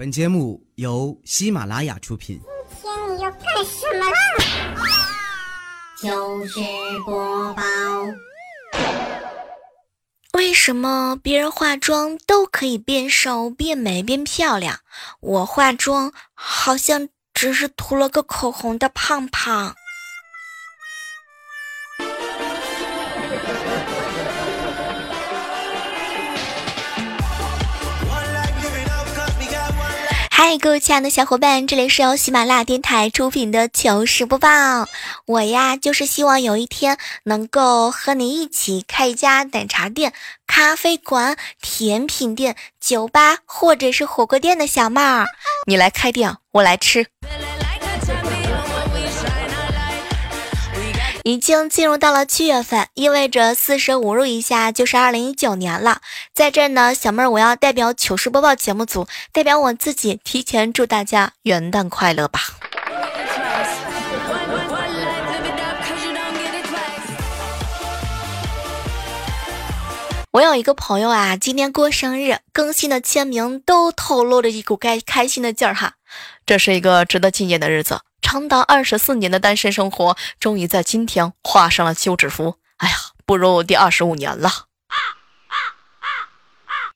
本节目由喜马拉雅出品。今天你要干什么啦？糗事播报。为什么别人化妆都可以变瘦、变美、变漂亮，我化妆好像只是涂了个口红的胖胖？嗨，各位亲爱的小伙伴，这里是由喜马拉雅电台出品的糗事播报。我呀，就是希望有一天能够和你一起开一家奶茶店、咖啡馆、甜品店、酒吧或者是火锅店的小帽儿，你来开店，我来吃。已经进入到了七月份，意味着四舍五入一下就是二零一九年了。在这呢，小妹儿我要代表糗事播报节目组，代表我自己提前祝大家元旦快乐吧。我有一个朋友啊，今天过生日，更新的签名都透露着一股开开心的劲儿哈。这是一个值得纪念的日子。长达二十四年的单身生活，终于在今天画上了休止符。哎呀，步入第二十五年了。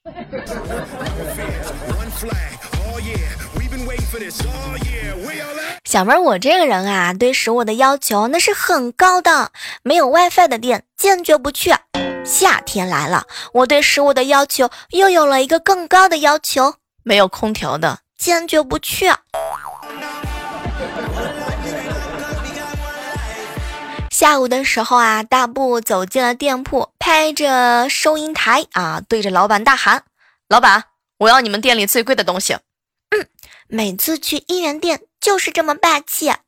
小妹儿，我这个人啊，对食物的要求那是很高的。没有 WiFi 的店，坚决不去。夏天来了，我对食物的要求又有了一个更高的要求。没有空调的，坚决不去。下午的时候啊，大布走进了店铺，拍着收银台啊，对着老板大喊：“老板，我要你们店里最贵的东西。”嗯，每次去一元店就是这么霸气。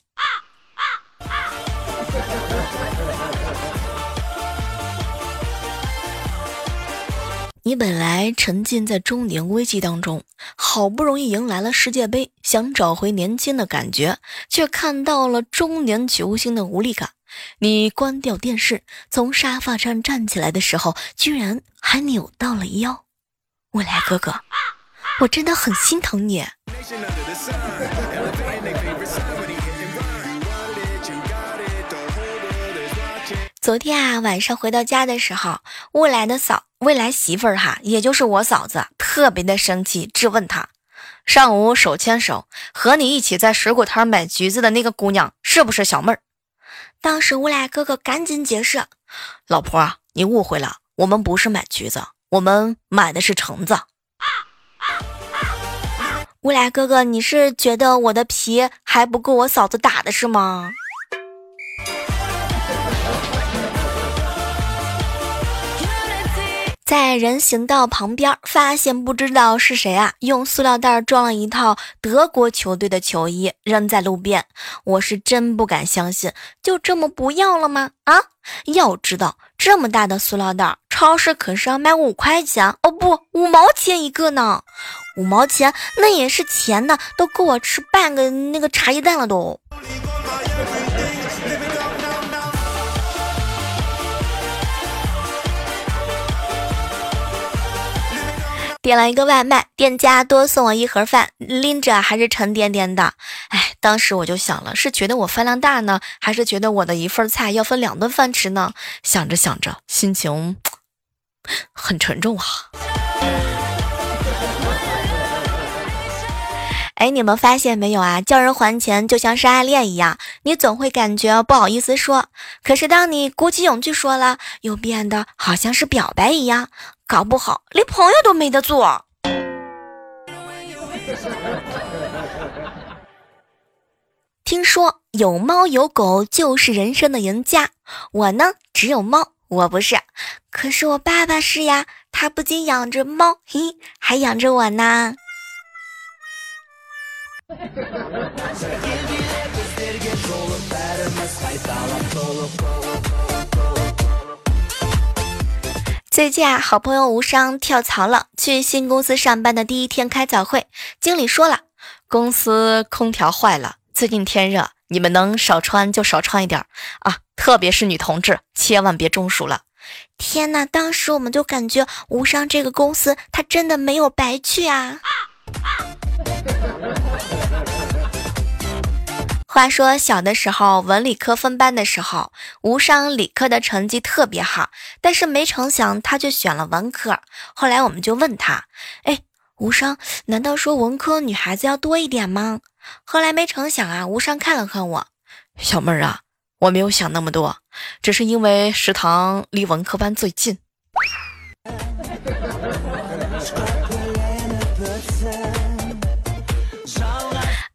你本来沉浸在中年危机当中，好不容易迎来了世界杯，想找回年轻的感觉，却看到了中年球星的无力感。你关掉电视，从沙发上站起来的时候，居然还扭到了腰。未来哥哥，我真的很心疼你。昨天啊，晚上回到家的时候，未来的嫂，未来媳妇儿哈，也就是我嫂子，特别的生气，质问他：上午手牵手和你一起在水果摊买橘子的那个姑娘，是不是小妹儿？当时无赖哥哥赶紧解释：“老婆，你误会了，我们不是买橘子，我们买的是橙子。”无赖哥哥，你是觉得我的皮还不够我嫂子打的是吗？在人行道旁边发现不知道是谁啊，用塑料袋装了一套德国球队的球衣扔在路边。我是真不敢相信，就这么不要了吗？啊！要知道这么大的塑料袋，超市可是要卖五块钱哦，不，五毛钱一个呢。五毛钱那也是钱呢，都够我吃半个那个茶叶蛋了都。点了一个外卖，店家多送我一盒饭，拎着还是沉甸甸的。哎，当时我就想了，是觉得我饭量大呢，还是觉得我的一份菜要分两顿饭吃呢？想着想着，心情很沉重啊。哎，你们发现没有啊？叫人还钱就像是暗恋一样，你总会感觉不好意思说，可是当你鼓起勇气说了，又变得好像是表白一样。搞不好连朋友都没得做。听说有猫有狗就是人生的赢家，我呢只有猫，我不是。可是我爸爸是呀，他不仅养着猫，嘿，还养着我呢。最近啊，好朋友无伤跳槽了，去新公司上班的第一天开早会，经理说了，公司空调坏了，最近天热，你们能少穿就少穿一点啊，特别是女同志，千万别中暑了。天哪，当时我们就感觉无伤这个公司，他真的没有白去啊。话说小的时候，文理科分班的时候，无伤理科的成绩特别好，但是没成想他却选了文科。后来我们就问他：“哎，无伤，难道说文科女孩子要多一点吗？”后来没成想啊，无伤看了看我，小妹儿啊，我没有想那么多，只是因为食堂离文科班最近。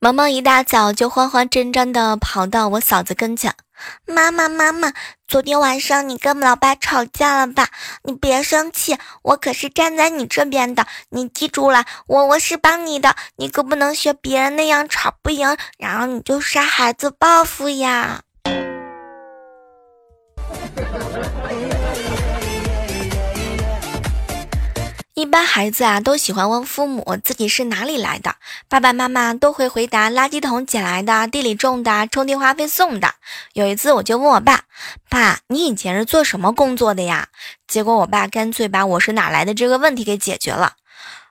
萌萌一大早就慌慌张张的跑到我嫂子跟前，妈妈妈妈，昨天晚上你跟老爸吵架了吧？你别生气，我可是站在你这边的，你记住了，我我是帮你的，你可不能学别人那样吵不赢，然后你就杀孩子报复呀。一般孩子啊都喜欢问父母自己是哪里来的，爸爸妈妈都会回答垃圾桶捡来的，地里种的，充电话费送的。有一次我就问我爸：“爸，你以前是做什么工作的呀？”结果我爸干脆把我是哪来的这个问题给解决了。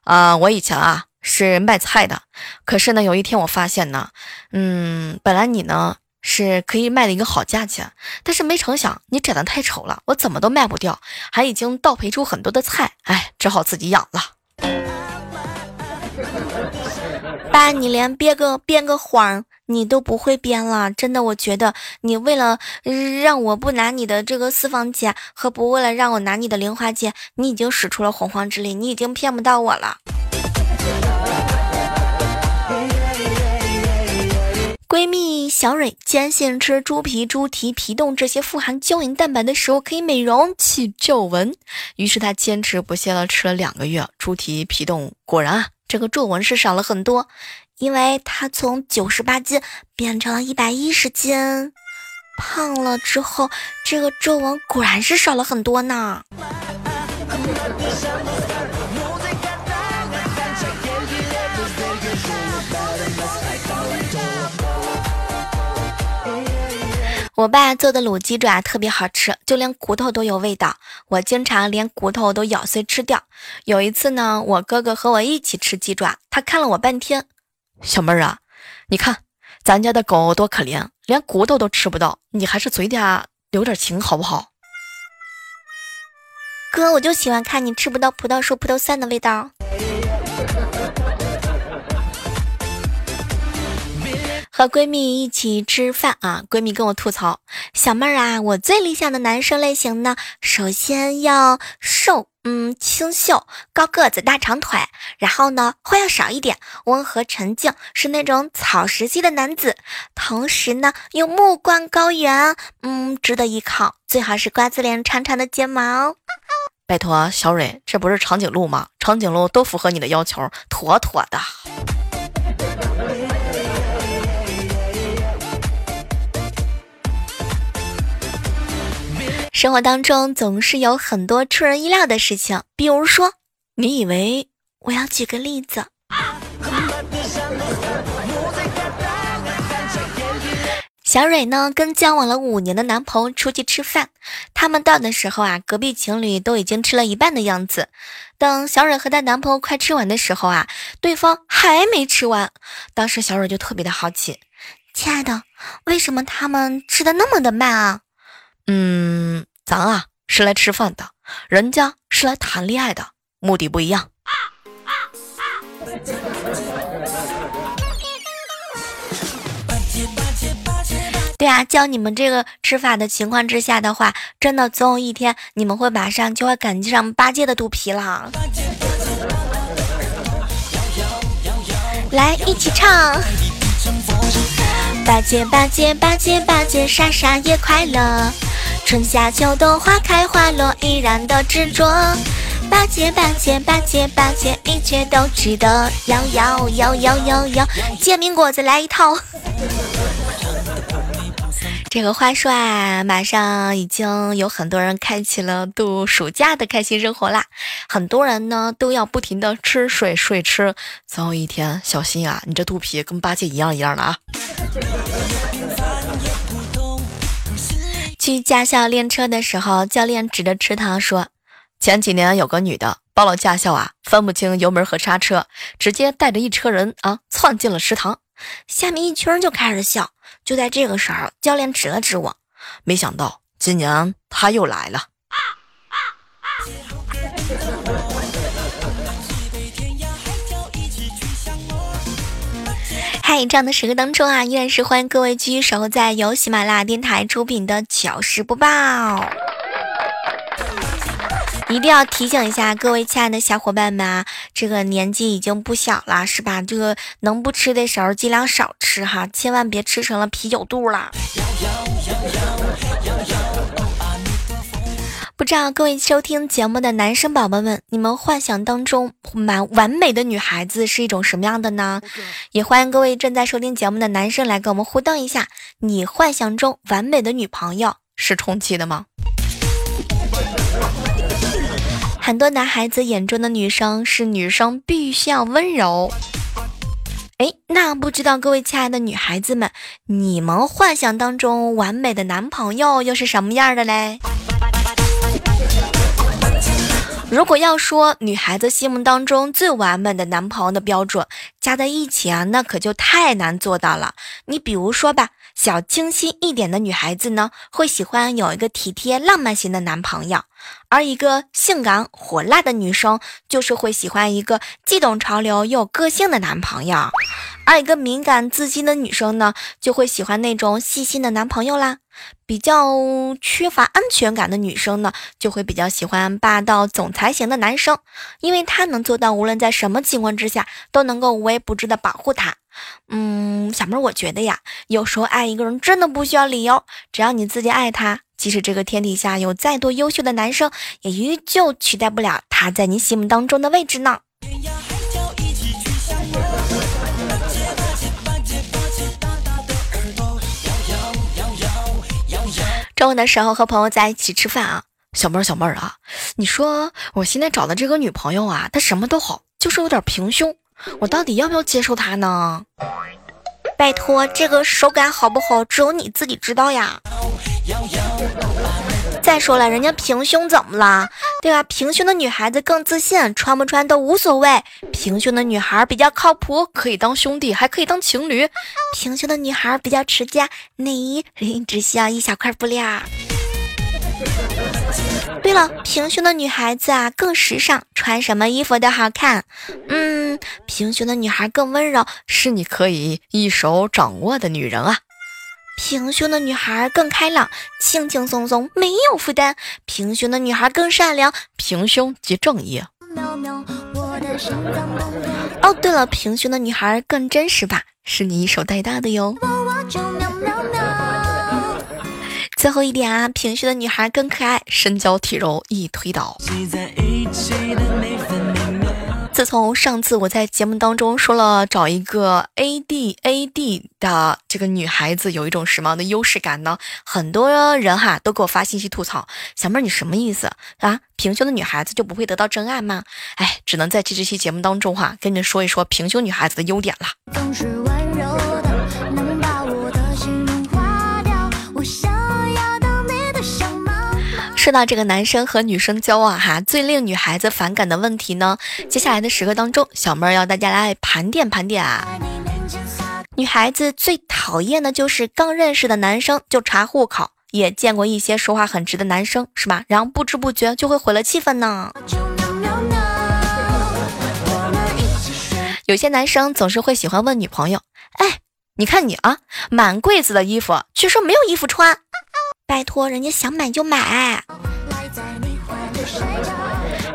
啊，我以前啊是卖菜的，可是呢有一天我发现呢，嗯，本来你呢。是可以卖的一个好价钱，但是没成想你长得太丑了，我怎么都卖不掉，还已经倒赔出很多的菜，哎，只好自己养了。爸，你连编个编个谎你都不会编了，真的，我觉得你为了让我不拿你的这个私房钱，和不为了让我拿你的零花钱，你已经使出了洪荒之力，你已经骗不到我了。闺蜜小蕊坚信吃猪皮、猪蹄、皮冻这些富含胶原蛋白的食物可以美容起皱纹，于是她坚持不懈的吃了两个月猪蹄、皮冻，果然啊，这个皱纹是少了很多，因为她从九十八斤变成了一百一十斤，胖了之后，这个皱纹果然是少了很多呢。我爸做的卤鸡爪特别好吃，就连骨头都有味道。我经常连骨头都咬碎吃掉。有一次呢，我哥哥和我一起吃鸡爪，他看了我半天，小妹儿啊，你看咱家的狗多可怜，连骨头都吃不到，你还是嘴点留点情好不好？哥，我就喜欢看你吃不到葡萄说葡萄酸的味道。和闺蜜一起吃饭啊，闺蜜跟我吐槽：“小妹儿啊，我最理想的男生类型呢，首先要瘦，嗯，清秀，高个子，大长腿，然后呢，话要少一点，温和沉静，是那种草食系的男子，同时呢，又目光高远，嗯，值得依靠，最好是瓜子脸，长长的睫毛。拜托，小蕊，这不是长颈鹿吗？长颈鹿都符合你的要求，妥妥的。”生活当中总是有很多出人意料的事情，比如说，你以为我要举个例子，小蕊呢跟交往了五年的男朋友出去吃饭，他们到的时候啊，隔壁情侣都已经吃了一半的样子。等小蕊和她男朋友快吃完的时候啊，对方还没吃完。当时小蕊就特别的好奇，亲爱的，为什么他们吃的那么的慢啊？嗯。咱啊是来吃饭的，人家是来谈恋爱的，目的不一样。对啊，教你们这个吃法的情况之下的话，真的总有一天你们会马上就会赶上八戒的肚皮了。来，一起唱。八戒八戒八戒八戒，傻傻也快乐。春夏秋冬，花开花落，依然的执着。八戒八戒八戒八戒，一切都值得。摇摇摇摇摇摇，煎饼果子来一套。这个话说啊，马上已经有很多人开启了度暑假的开心生活啦。很多人呢都要不停的吃睡睡吃，总有一天小心啊，你这肚皮跟八戒一样一样的啊。去驾校练车的时候，教练指着池塘说：“前几年有个女的报了驾校啊，分不清油门和刹车，直接带着一车人啊窜进了池塘，下面一群人就开始笑。就在这个时候，教练指了指我，没想到今年他又来了。嗨，这样的时刻当中啊，依然是欢迎各位继续守候在由喜马拉雅电台出品的糗事播报。一定要提醒一下各位亲爱的小伙伴们啊，这个年纪已经不小了，是吧？这个能不吃的时候尽量少吃哈，千万别吃成了啤酒肚了。不知道各位收听节目的男生宝宝们，你们幻想当中满完美的女孩子是一种什么样的呢？也欢迎各位正在收听节目的男生来跟我们互动一下，你幻想中完美的女朋友是充气的吗？很多男孩子眼中的女生是女生必须要温柔。哎，那不知道各位亲爱的女孩子们，你们幻想当中完美的男朋友又是什么样的嘞？如果要说女孩子心目当中最完美的男朋友的标准加在一起啊，那可就太难做到了。你比如说吧。小清新一点的女孩子呢，会喜欢有一个体贴浪漫型的男朋友；而一个性感火辣的女生，就是会喜欢一个既懂潮流又有个性的男朋友；而一个敏感自信的女生呢，就会喜欢那种细心的男朋友啦。比较缺乏安全感的女生呢，就会比较喜欢霸道总裁型的男生，因为他能做到无论在什么情况之下，都能够无微不至的保护她。嗯，小妹，我觉得呀，有时候爱一个人真的不需要理由，只要你自己爱他，即使这个天底下有再多优秀的男生，也依旧取代不了他在你心目当中的位置呢。中午的时候和朋友在一起吃饭啊，小妹儿小妹儿啊，你说我现在找的这个女朋友啊，她什么都好，就是有点平胸。我到底要不要接受她呢？拜托，这个手感好不好，只有你自己知道呀。再说了，人家平胸怎么了？对吧？平胸的女孩子更自信，穿不穿都无所谓。平胸的女孩比较靠谱，可以当兄弟，还可以当情侣。平胸的女孩比较持家，内衣只需要一小块布料。对了，平胸的女孩子啊更时尚，穿什么衣服都好看。嗯，平胸的女孩更温柔，是你可以一手掌握的女人啊。平胸的女孩更开朗，轻轻松松没有负担。平胸的女孩更善良，平胸即正义。哦，对了，平胸的女孩更真实吧，是你一手带大的哟。最后一点啊，平胸的女孩更可爱，身娇体柔易推倒。自从上次我在节目当中说了找一个 A D A D 的这个女孩子有一种什么样的优势感呢？很多人哈都给我发信息吐槽，小妹儿你什么意思啊？平胸的女孩子就不会得到真爱吗？哎，只能在这期节目当中哈跟你说一说平胸女孩子的优点了。总是温柔说到这个男生和女生交往哈，最令女孩子反感的问题呢？接下来的时刻当中，小妹儿要大家来盘点盘点啊。女孩子最讨厌的就是刚认识的男生就查户口，也见过一些说话很直的男生，是吧？然后不知不觉就会毁了气氛呢。有些男生总是会喜欢问女朋友：“哎，你看你啊，满柜子的衣服，却说没有衣服穿。”拜托，人家想买就买。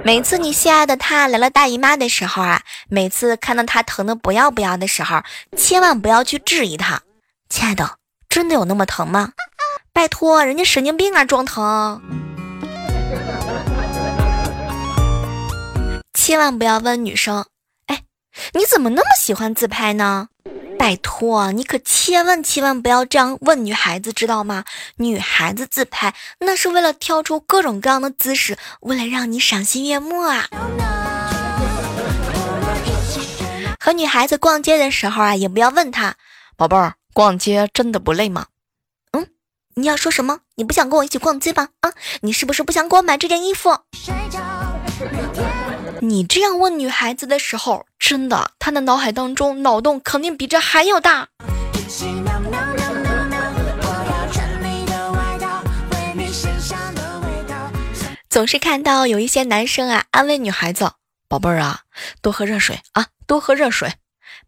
每次你心爱的他来了大姨妈的时候啊，每次看到他疼的不要不要的时候，千万不要去质疑他。亲爱的，真的有那么疼吗？拜托，人家神经病啊，装疼。千万不要问女生，哎，你怎么那么喜欢自拍呢？拜托，你可千万千万不要这样问女孩子，知道吗？女孩子自拍那是为了挑出各种各样的姿势，为了让你赏心悦目啊。和女孩子逛街的时候啊，也不要问她，宝贝儿，逛街真的不累吗？嗯，你要说什么？你不想跟我一起逛街吧？啊，你是不是不想给我买这件衣服？你这样问女孩子的时候，真的，她的脑海当中脑洞肯定比这还要大。总是看到有一些男生啊，安慰女孩子：“宝贝儿啊，多喝热水啊，多喝热水。”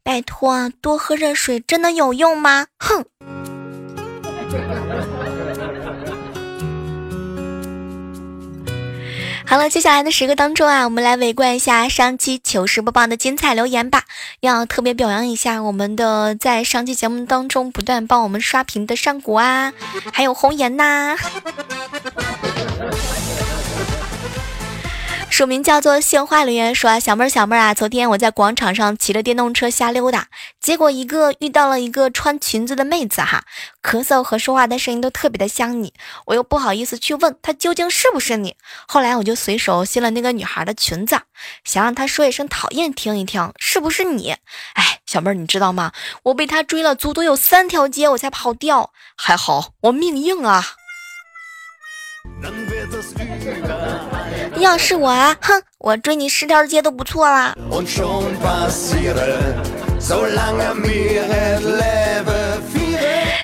拜托，多喝热水真的有用吗？哼！好了，接下来的时刻当中啊，我们来围观一下上期糗事播报的精彩留言吧。要特别表扬一下我们的在上期节目当中不断帮我们刷屏的上古啊，还有红颜呐。署名叫做杏花留言说：“小妹儿，小妹儿啊，昨天我在广场上骑着电动车瞎溜达，结果一个遇到了一个穿裙子的妹子哈，咳嗽和说话的声音都特别的像你，我又不好意思去问她究竟是不是你。后来我就随手掀了那个女孩的裙子，想让她说一声讨厌，听一听是不是你。哎，小妹儿，你知道吗？我被她追了足足有三条街，我才跑掉，还好我命硬啊。”要是我啊，哼，我追你十条街都不错啦。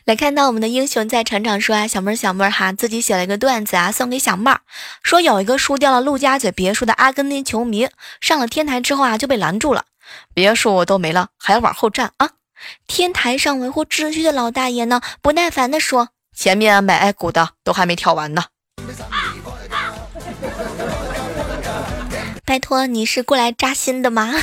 来看到我们的英雄在船长说啊，小妹儿小妹儿哈，自己写了一个段子啊，送给小妹儿，说有一个输掉了陆家嘴别墅的阿根廷球迷，上了天台之后啊，就被拦住了，别墅都没了，还要往后站啊？天台上维护秩序的老大爷呢，不耐烦的说，前面买 A 股的都还没跳完呢。拜托，你是过来扎心的吗？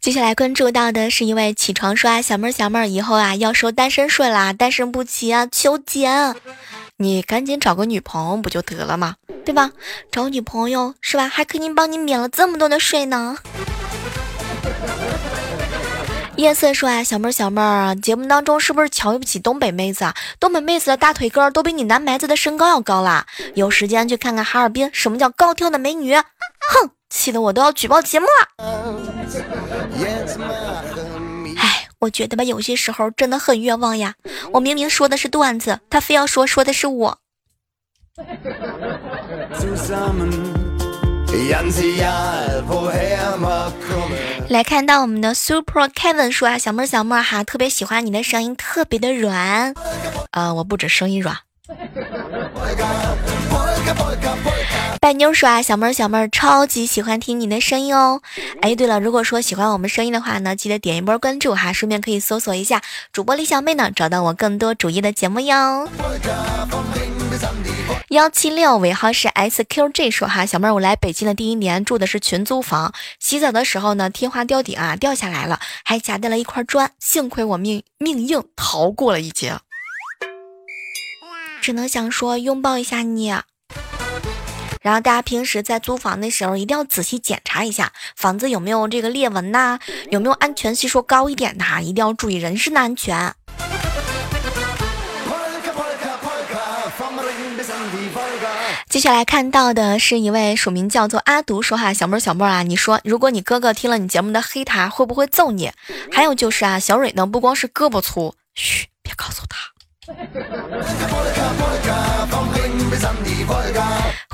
接下来关注到的是一位起床说啊，小妹儿小妹儿，以后啊要收单身税啦，单身不起啊，求减！你赶紧找个女朋友不就得了吗？对吧？找女朋友是吧？还可以帮你免了这么多的税呢。夜色说啊，小妹儿小妹儿，节目当中是不是瞧不起东北妹子啊？东北妹子的大腿根儿都比你男孩子的身高要高啦！有时间去看看哈尔滨，什么叫高挑的美女？哼，气得我都要举报节目了。哎，我觉得吧，有些时候真的很冤枉呀。我明明说的是段子，他非要说说的是我。来看到我们的 Super Kevin 说啊，小妹儿小妹儿哈，特别喜欢你的声音，特别的软。呃，我不止声音软。白妞说啊，小妹儿小妹儿超级喜欢听你的声音哦。哎，对了，如果说喜欢我们声音的话呢，记得点一波关注哈，顺便可以搜索一下主播李小妹呢，找到我更多主页的节目哟。幺七六尾号是 SQJ 说哈，小妹儿，我来北京的第一年住的是群租房，洗澡的时候呢，天花吊顶啊掉下来了，还夹带了一块砖，幸亏我命命硬，逃过了一劫。只能想说拥抱一下你。然后大家平时在租房的时候，一定要仔细检查一下房子有没有这个裂纹呐，有没有安全系数高一点的，一定要注意人身的安全。接下来看到的是一位署名叫做阿毒说哈，小妹儿小妹儿啊，你说如果你哥哥听了你节目的黑他，会不会揍你？还有就是啊，小蕊呢不光是胳膊粗，嘘，别告诉他。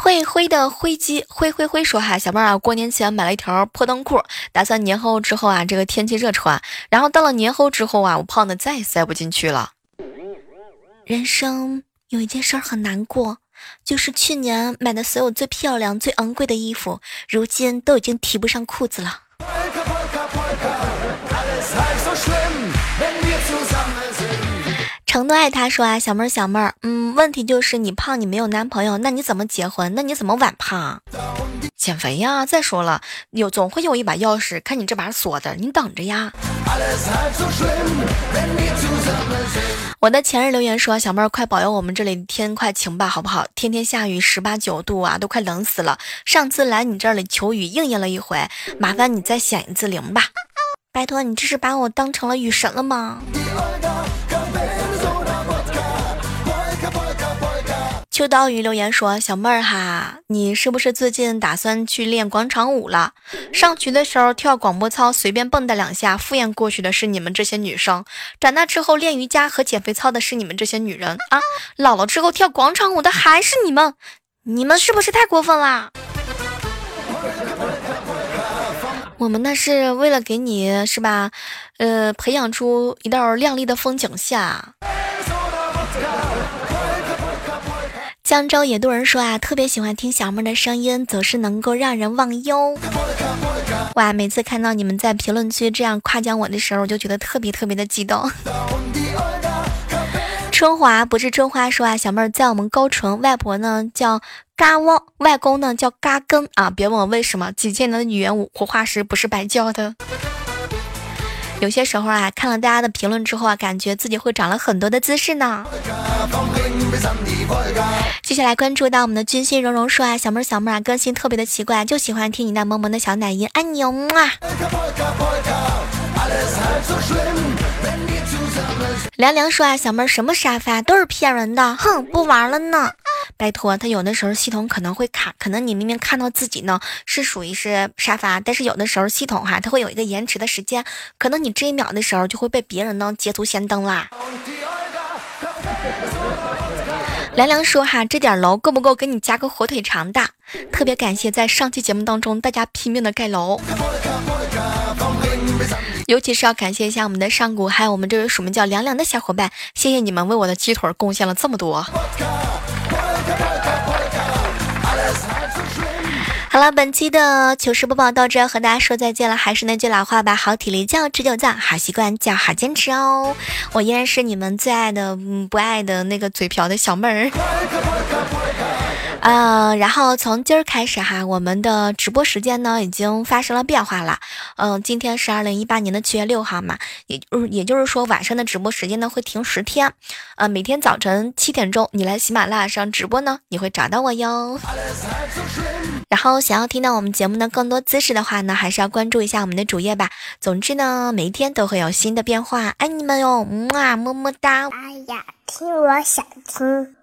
会灰的灰机灰灰灰说哈，小妹儿啊，过年前买了一条破灯裤，打算年后之后啊，这个天气热穿，然后到了年后之后啊，我胖的再也塞不进去了。人生有一件事很难过。就是去年买的所有最漂亮、最昂贵的衣服，如今都已经提不上裤子了。承诺爱他说啊，小妹儿小妹儿，嗯，问题就是你胖，你没有男朋友，那你怎么结婚？那你怎么晚胖？减肥呀！再说了，有总会有一把钥匙，看你这把锁的，你等着呀。我的前任留言说：“小妹儿，快保佑我们这里天快晴吧，好不好？天天下雨，十八九度啊，都快冷死了。上次来你这里求雨，应验了一回，麻烦你再显一次灵吧，拜托你这是把我当成了雨神了吗？”秋刀鱼留言说：“小妹儿哈，你是不是最近打算去练广场舞了？上学的时候跳广播操，随便蹦跶两下，敷衍过去的是你们这些女生；长大之后练瑜伽和减肥操的是你们这些女人啊！老了之后跳广场舞的还是你们，你们是不是太过分啦？我们那是为了给你是吧？呃，培养出一道亮丽的风景线。”江州野渡人说啊，特别喜欢听小妹的声音，总是能够让人忘忧。哇，每次看到你们在评论区这样夸奖我的时候，我就觉得特别特别的激动。春华不是春花说啊，小妹儿在我们高淳，外婆呢叫嘎汪，外公呢叫嘎根啊。别问我为什么，几千年的语言活化石不是白教的。有些时候啊，看了大家的评论之后啊，感觉自己会长了很多的姿势呢。接下来关注到我们的君心蓉蓉说啊，小妹儿小妹儿啊，更新特别的奇怪，就喜欢听你那萌萌的小奶音，爱你啊！凉凉说啊，小妹儿什么沙发都是骗人的，哼，不玩了呢。拜托，他有的时候系统可能会卡，可能你明明看到自己呢是属于是沙发，但是有的时候系统哈，它会有一个延迟的时间，可能你这一秒的时候就会被别人呢捷足先登啦。凉凉说哈，这点楼够不够给你加个火腿肠的？特别感谢在上期节目当中大家拼命的盖楼，尤其是要感谢一下我们的上古，还有我们这位署名叫凉凉的小伙伴，谢谢你们为我的鸡腿贡献了这么多。好了，本期的糗事播报到这，和大家说再见了。还是那句老话吧，好体力叫持久战，好习惯叫好坚持哦。我依然是你们最爱的，不爱的那个嘴瓢的小妹儿。呃，然后从今儿开始哈，我们的直播时间呢已经发生了变化了。嗯，今天是二零一八年的七月六号嘛，也就是也就是说晚上的直播时间呢会停十天。呃，每天早晨七点钟你来喜马拉雅上直播呢，你会找到我哟。然后想要听到我们节目的更多姿势的话呢，还是要关注一下我们的主页吧。总之呢，每一天都会有新的变化，爱你们哟，么么哒。哎呀，听我想听。